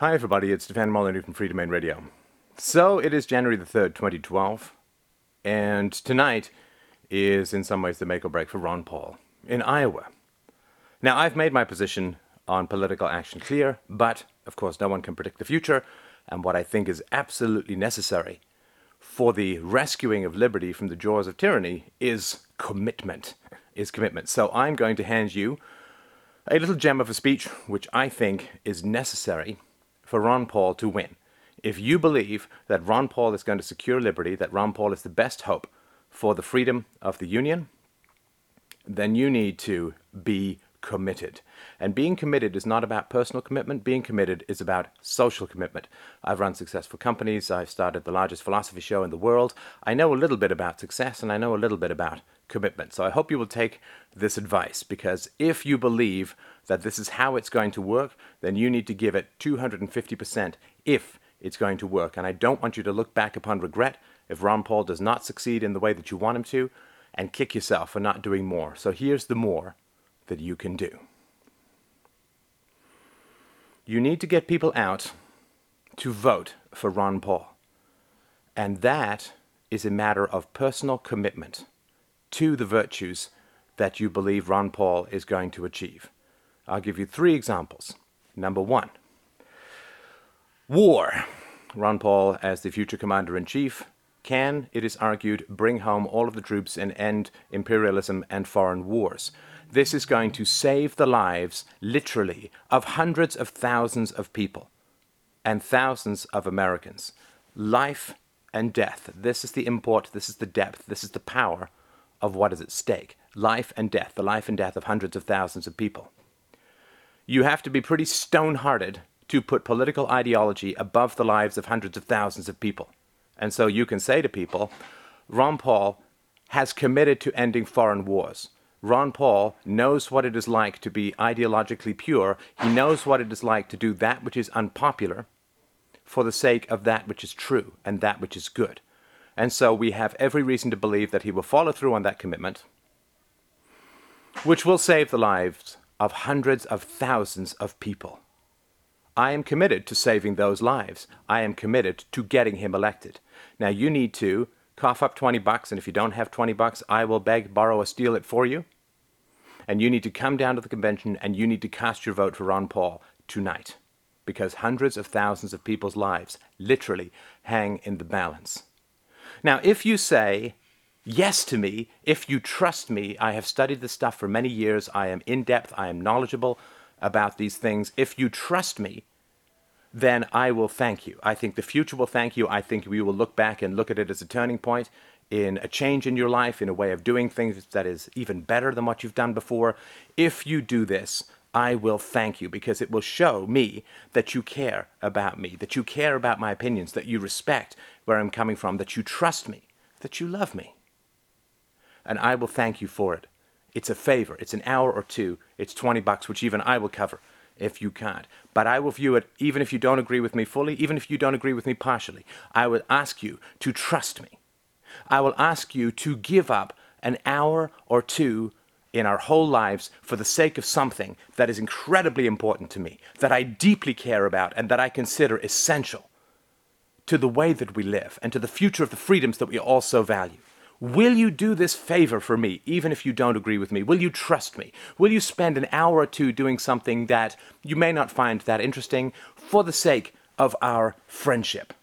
Hi, everybody. It's Stefan Molyneux from Freedomain Radio. So it is January the 3rd, 2012, and tonight is in some ways the make or break for Ron Paul in Iowa. Now, I've made my position on political action clear, but of course, no one can predict the future, and what I think is absolutely necessary for the rescuing of liberty from the jaws of tyranny is commitment. Is commitment. So I'm going to hand you a little gem of a speech which I think is necessary for Ron Paul to win. If you believe that Ron Paul is going to secure liberty, that Ron Paul is the best hope for the freedom of the Union, then you need to be committed. And being committed is not about personal commitment. Being committed is about social commitment. I've run successful companies. I've started the largest philosophy show in the world. I know a little bit about success and I know a little bit about commitment. So I hope you will take this advice because if you believe that this is how it's going to work, then you need to give it 250% if it's going to work. And I don't want you to look back upon regret if Ron Paul does not succeed in the way that you want him to and kick yourself for not doing more. So here's the more that you can do. You need to get people out to vote for Ron Paul. And that is a matter of personal commitment to the virtues that you believe Ron Paul is going to achieve. I'll give you three examples. Number one, war. Ron Paul, as the future commander in chief, can, it is argued, bring home all of the troops and end imperialism and foreign wars. This is going to save the lives, literally, of hundreds of thousands of people and thousands of Americans. Life and death. This is the import, this is the depth, this is the power of what is at stake life and death, the life and death of hundreds of thousands of people. You have to be pretty stone hearted to put political ideology above the lives of hundreds of thousands of people. And so you can say to people, Ron Paul has committed to ending foreign wars. Ron Paul knows what it is like to be ideologically pure. He knows what it is like to do that which is unpopular for the sake of that which is true and that which is good. And so we have every reason to believe that he will follow through on that commitment, which will save the lives of hundreds of thousands of people. I am committed to saving those lives. I am committed to getting him elected. Now you need to cough up 20 bucks, and if you don't have 20 bucks, I will beg, borrow, or steal it for you. And you need to come down to the convention and you need to cast your vote for Ron Paul tonight. Because hundreds of thousands of people's lives literally hang in the balance. Now, if you say yes to me, if you trust me, I have studied this stuff for many years, I am in depth, I am knowledgeable about these things. If you trust me, then I will thank you. I think the future will thank you. I think we will look back and look at it as a turning point in a change in your life, in a way of doing things that is even better than what you've done before. If you do this, I will thank you because it will show me that you care about me, that you care about my opinions, that you respect where I'm coming from, that you trust me, that you love me. And I will thank you for it. It's a favor. It's an hour or two. It's 20 bucks, which even I will cover if you can't. But I will view it, even if you don't agree with me fully, even if you don't agree with me partially, I will ask you to trust me. I will ask you to give up an hour or two in our whole lives for the sake of something that is incredibly important to me, that I deeply care about, and that I consider essential to the way that we live and to the future of the freedoms that we all so value. Will you do this favor for me, even if you don't agree with me? Will you trust me? Will you spend an hour or two doing something that you may not find that interesting for the sake of our friendship?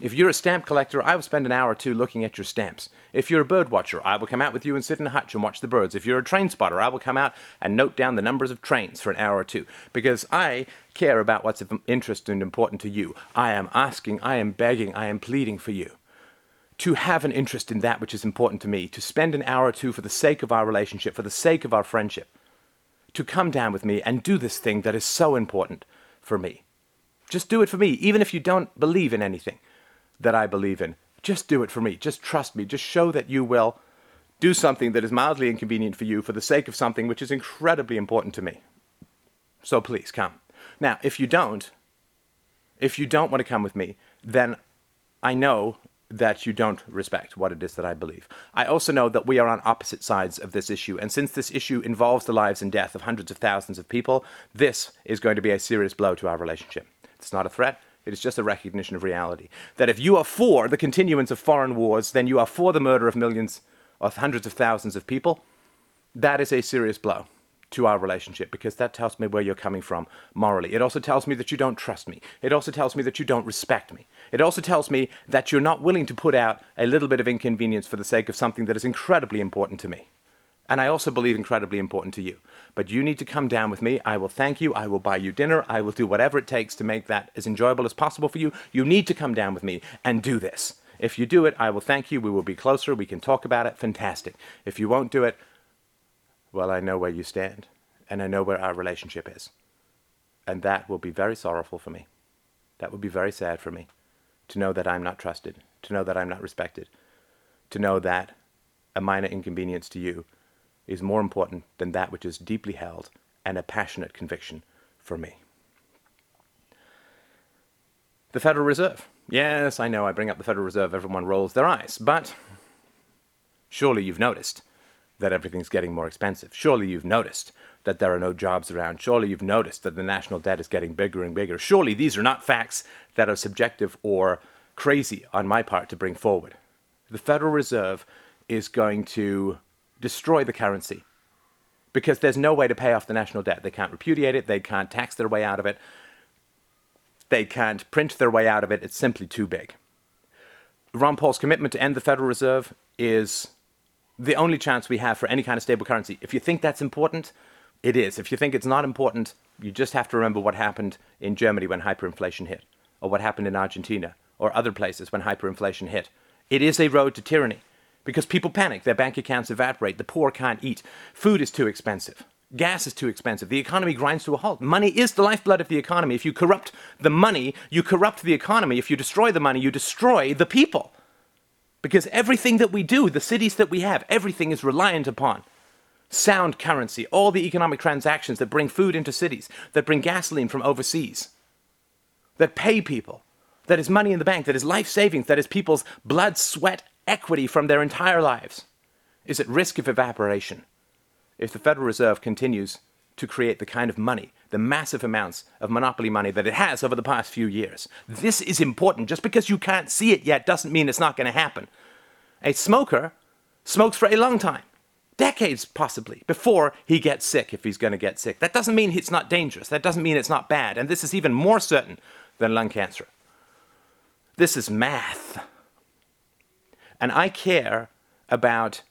If you're a stamp collector, I will spend an hour or two looking at your stamps. If you're a bird watcher, I will come out with you and sit in a hutch and watch the birds. If you're a train spotter, I will come out and note down the numbers of trains for an hour or two. Because I care about what's of interest and important to you. I am asking, I am begging, I am pleading for you to have an interest in that which is important to me, to spend an hour or two for the sake of our relationship, for the sake of our friendship, to come down with me and do this thing that is so important for me. Just do it for me, even if you don't believe in anything that I believe in. Just do it for me. Just trust me. Just show that you will do something that is mildly inconvenient for you for the sake of something which is incredibly important to me. So please come. Now, if you don't, if you don't want to come with me, then I know that you don't respect what it is that I believe. I also know that we are on opposite sides of this issue, and since this issue involves the lives and death of hundreds of thousands of people, this is going to be a serious blow to our relationship. It's not a threat, it is just a recognition of reality. That if you are for the continuance of foreign wars, then you are for the murder of millions or hundreds of thousands of people. That is a serious blow to our relationship because that tells me where you're coming from morally. It also tells me that you don't trust me. It also tells me that you don't respect me. It also tells me that you're not willing to put out a little bit of inconvenience for the sake of something that is incredibly important to me. And I also believe incredibly important to you. But you need to come down with me. I will thank you. I will buy you dinner. I will do whatever it takes to make that as enjoyable as possible for you. You need to come down with me and do this. If you do it, I will thank you. We will be closer. We can talk about it. Fantastic. If you won't do it, well, I know where you stand, and I know where our relationship is. And that will be very sorrowful for me. That will be very sad for me to know that I'm not trusted, to know that I'm not respected, to know that a minor inconvenience to you is more important than that which is deeply held and a passionate conviction for me. The Federal Reserve. Yes, I know I bring up the Federal Reserve, everyone rolls their eyes, but surely you've noticed that everything's getting more expensive. Surely you've noticed that there are no jobs around. Surely you've noticed that the national debt is getting bigger and bigger. Surely these are not facts that are subjective or crazy on my part to bring forward. The Federal Reserve is going to destroy the currency because there's no way to pay off the national debt. They can't repudiate it, they can't tax their way out of it, they can't print their way out of it. It's simply too big. Ron Paul's commitment to end the Federal Reserve is the only chance we have for any kind of stable currency. If you think that's important, it is. If you think it's not important, you just have to remember what happened in Germany when hyperinflation hit, or what happened in Argentina, or other places when hyperinflation hit. It is a road to tyranny because people panic. Their bank accounts evaporate. The poor can't eat. Food is too expensive. Gas is too expensive. The economy grinds to a halt. Money is the lifeblood of the economy. If you corrupt the money, you corrupt the economy. If you destroy the money, you destroy the people. Because everything that we do, the cities that we have, everything is reliant upon sound currency, all the economic transactions that bring food into cities, that bring gasoline from overseas, that pay people, that is money in the bank, that is life savings, that is people's blood, sweat, equity from their entire lives is at risk of evaporation if the Federal Reserve continues to create the kind of money, the massive amounts of monopoly money that it has over the past few years. This is important. Just because you can't see it yet doesn't mean it's not going to happen. A smoker smokes for a long time, decades possibly, before he gets sick, if he's going to get sick. That doesn't mean it's not dangerous. That doesn't mean it's not bad. And this is even more certain than lung cancer. This is math. And I care about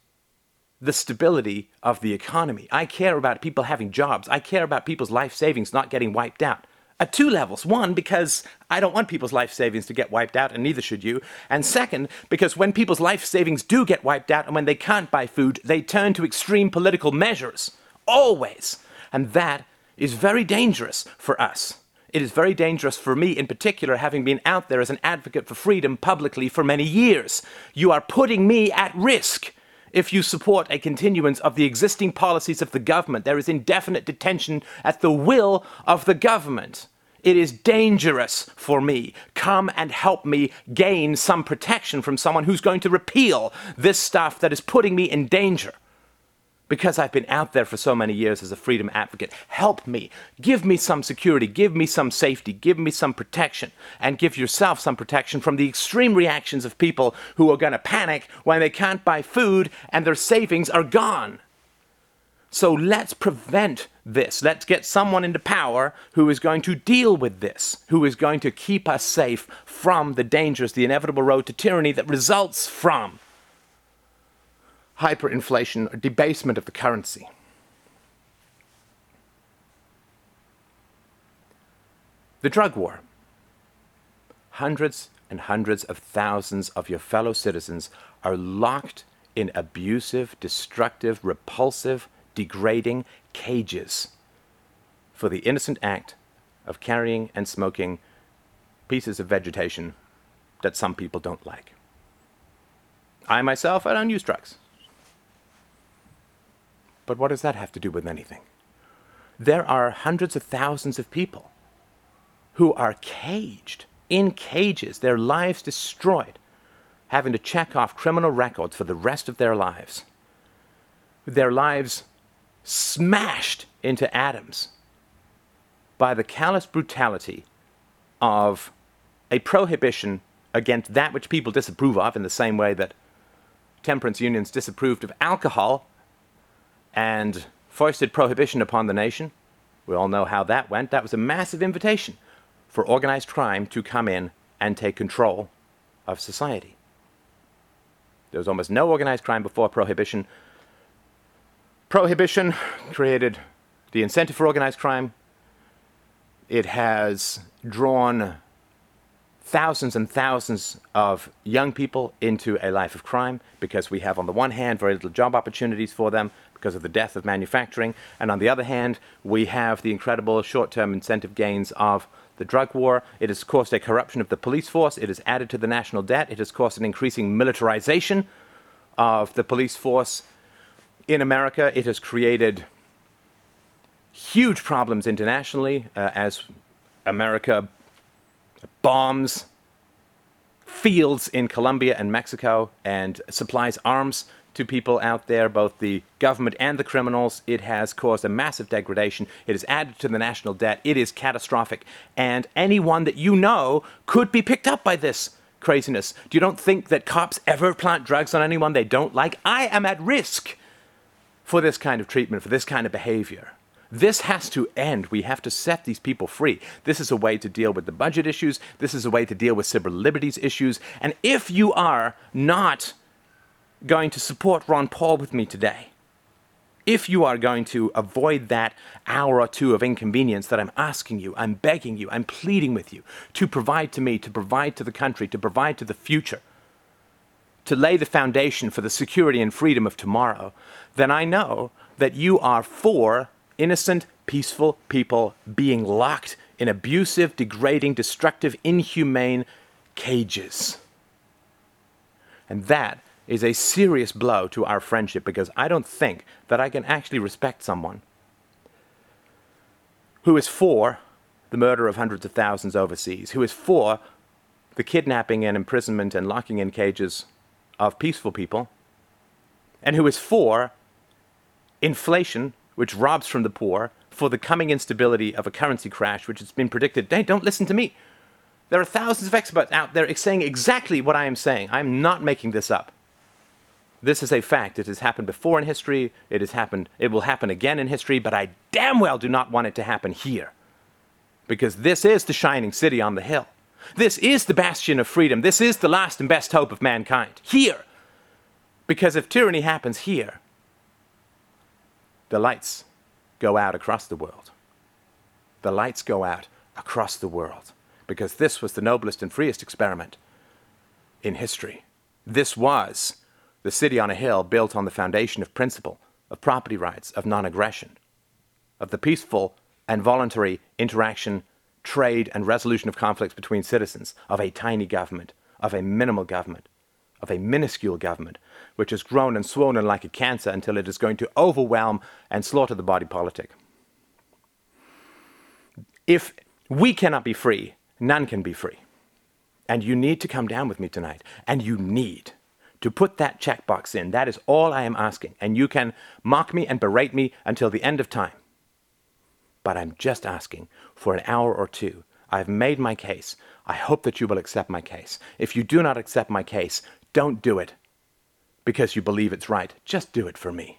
the stability of the economy. I care about people having jobs. I care about people's life savings not getting wiped out. At two levels. One, because I don't want people's life savings to get wiped out, and neither should you. And second, because when people's life savings do get wiped out and when they can't buy food, they turn to extreme political measures. Always. And that is very dangerous for us. It is very dangerous for me, in particular, having been out there as an advocate for freedom publicly for many years. You are putting me at risk if you support a continuance of the existing policies of the government. There is indefinite detention at the will of the government. It is dangerous for me. Come and help me gain some protection from someone who's going to repeal this stuff that is putting me in danger because I've been out there for so many years as a freedom advocate. Help me. Give me some security. Give me some safety. Give me some protection. And give yourself some protection from the extreme reactions of people who are going to panic when they can't buy food and their savings are gone. So let's prevent this. Let's get someone into power who is going to deal with this, who is going to keep us safe from the dangers, the inevitable road to tyranny that results from hyperinflation or debasement of the currency. The drug war. Hundreds and hundreds of thousands of your fellow citizens are locked in abusive, destructive, repulsive, degrading cages for the innocent act of carrying and smoking pieces of vegetation that some people don't like. I myself, I don't use drugs. But what does that have to do with anything? There are hundreds of thousands of people who are caged in cages, their lives destroyed having to check off criminal records for the rest of their lives. Their lives smashed into atoms by the callous brutality of a prohibition against that which people disapprove of, in the same way that temperance unions disapproved of alcohol and foisted prohibition upon the nation. We all know how that went. That was a massive invitation for organized crime to come in and take control of society. There was almost no organized crime before prohibition. Prohibition created the incentive for organized crime. It has drawn thousands and thousands of young people into a life of crime because we have, on the one hand, very little job opportunities for them because of the death of manufacturing, and on the other hand, we have the incredible short term incentive gains of the drug war. It has caused a corruption of the police force. It has added to the national debt. It has caused an increasing militarization of the police force in America. It has created huge problems internationally uh, as America bombs fields in Colombia and Mexico and supplies arms to people out there, both the government and the criminals. It has caused a massive degradation. It has added to the national debt. It is catastrophic. And anyone that you know could be picked up by this craziness. Do you don't think that cops ever plant drugs on anyone they don't like? I am at risk for this kind of treatment, for this kind of behavior. This has to end. We have to set these people free. This is a way to deal with the budget issues. This is a way to deal with civil liberties issues. And if you are not going to support Ron Paul with me today, if you are going to avoid that hour or two of inconvenience that I'm asking you, I'm begging you, I'm pleading with you to provide to me, to provide to the country, to provide to the future, to lay the foundation for the security and freedom of tomorrow, then I know that you are for innocent, peaceful people being locked in abusive, degrading, destructive, inhumane cages. And that is a serious blow to our friendship because I don't think that I can actually respect someone who is for the murder of hundreds of thousands overseas, who is for the kidnapping and imprisonment and locking in cages of peaceful people, and who is for inflation, which robs from the poor, for the coming instability of a currency crash, which has been predicted. Hey, don't listen to me. There are thousands of experts out there saying exactly what I am saying. I'm not making this up. This is a fact. It has happened before in history. It has happened. It will happen again in history, but I damn well do not want it to happen here. Because this is the shining city on the hill. This is the bastion of freedom. This is the last and best hope of mankind. Here. Because if tyranny happens here, the lights go out across the world. The lights go out across the world. Because this was the noblest and freest experiment in history. This was the city on a hill built on the foundation of principle, of property rights, of non aggression, of the peaceful and voluntary interaction, trade, and resolution of conflicts between citizens, of a tiny government, of a minimal government, of a minuscule government, which has grown and swollen like a cancer until it is going to overwhelm and slaughter the body politic. If we cannot be free, none can be free. And you need to come down with me tonight. And you need to put that checkbox in. That is all I am asking. And you can mock me and berate me until the end of time. But I'm just asking for an hour or two. I've made my case. I hope that you will accept my case. If you do not accept my case, don't do it because you believe it's right. Just do it for me.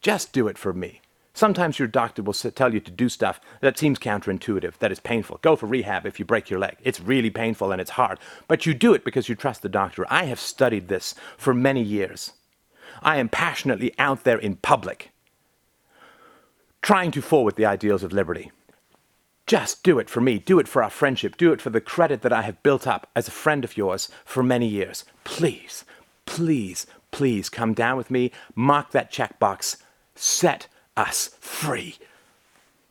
Just do it for me. Sometimes your doctor will tell you to do stuff that seems counterintuitive, that is painful. Go for rehab if you break your leg. It's really painful and it's hard. But you do it because you trust the doctor. I have studied this for many years. I am passionately out there in public trying to forward the ideals of liberty. Just do it for me. Do it for our friendship. Do it for the credit that I have built up as a friend of yours for many years. Please, please, please come down with me, mark that checkbox, set us free.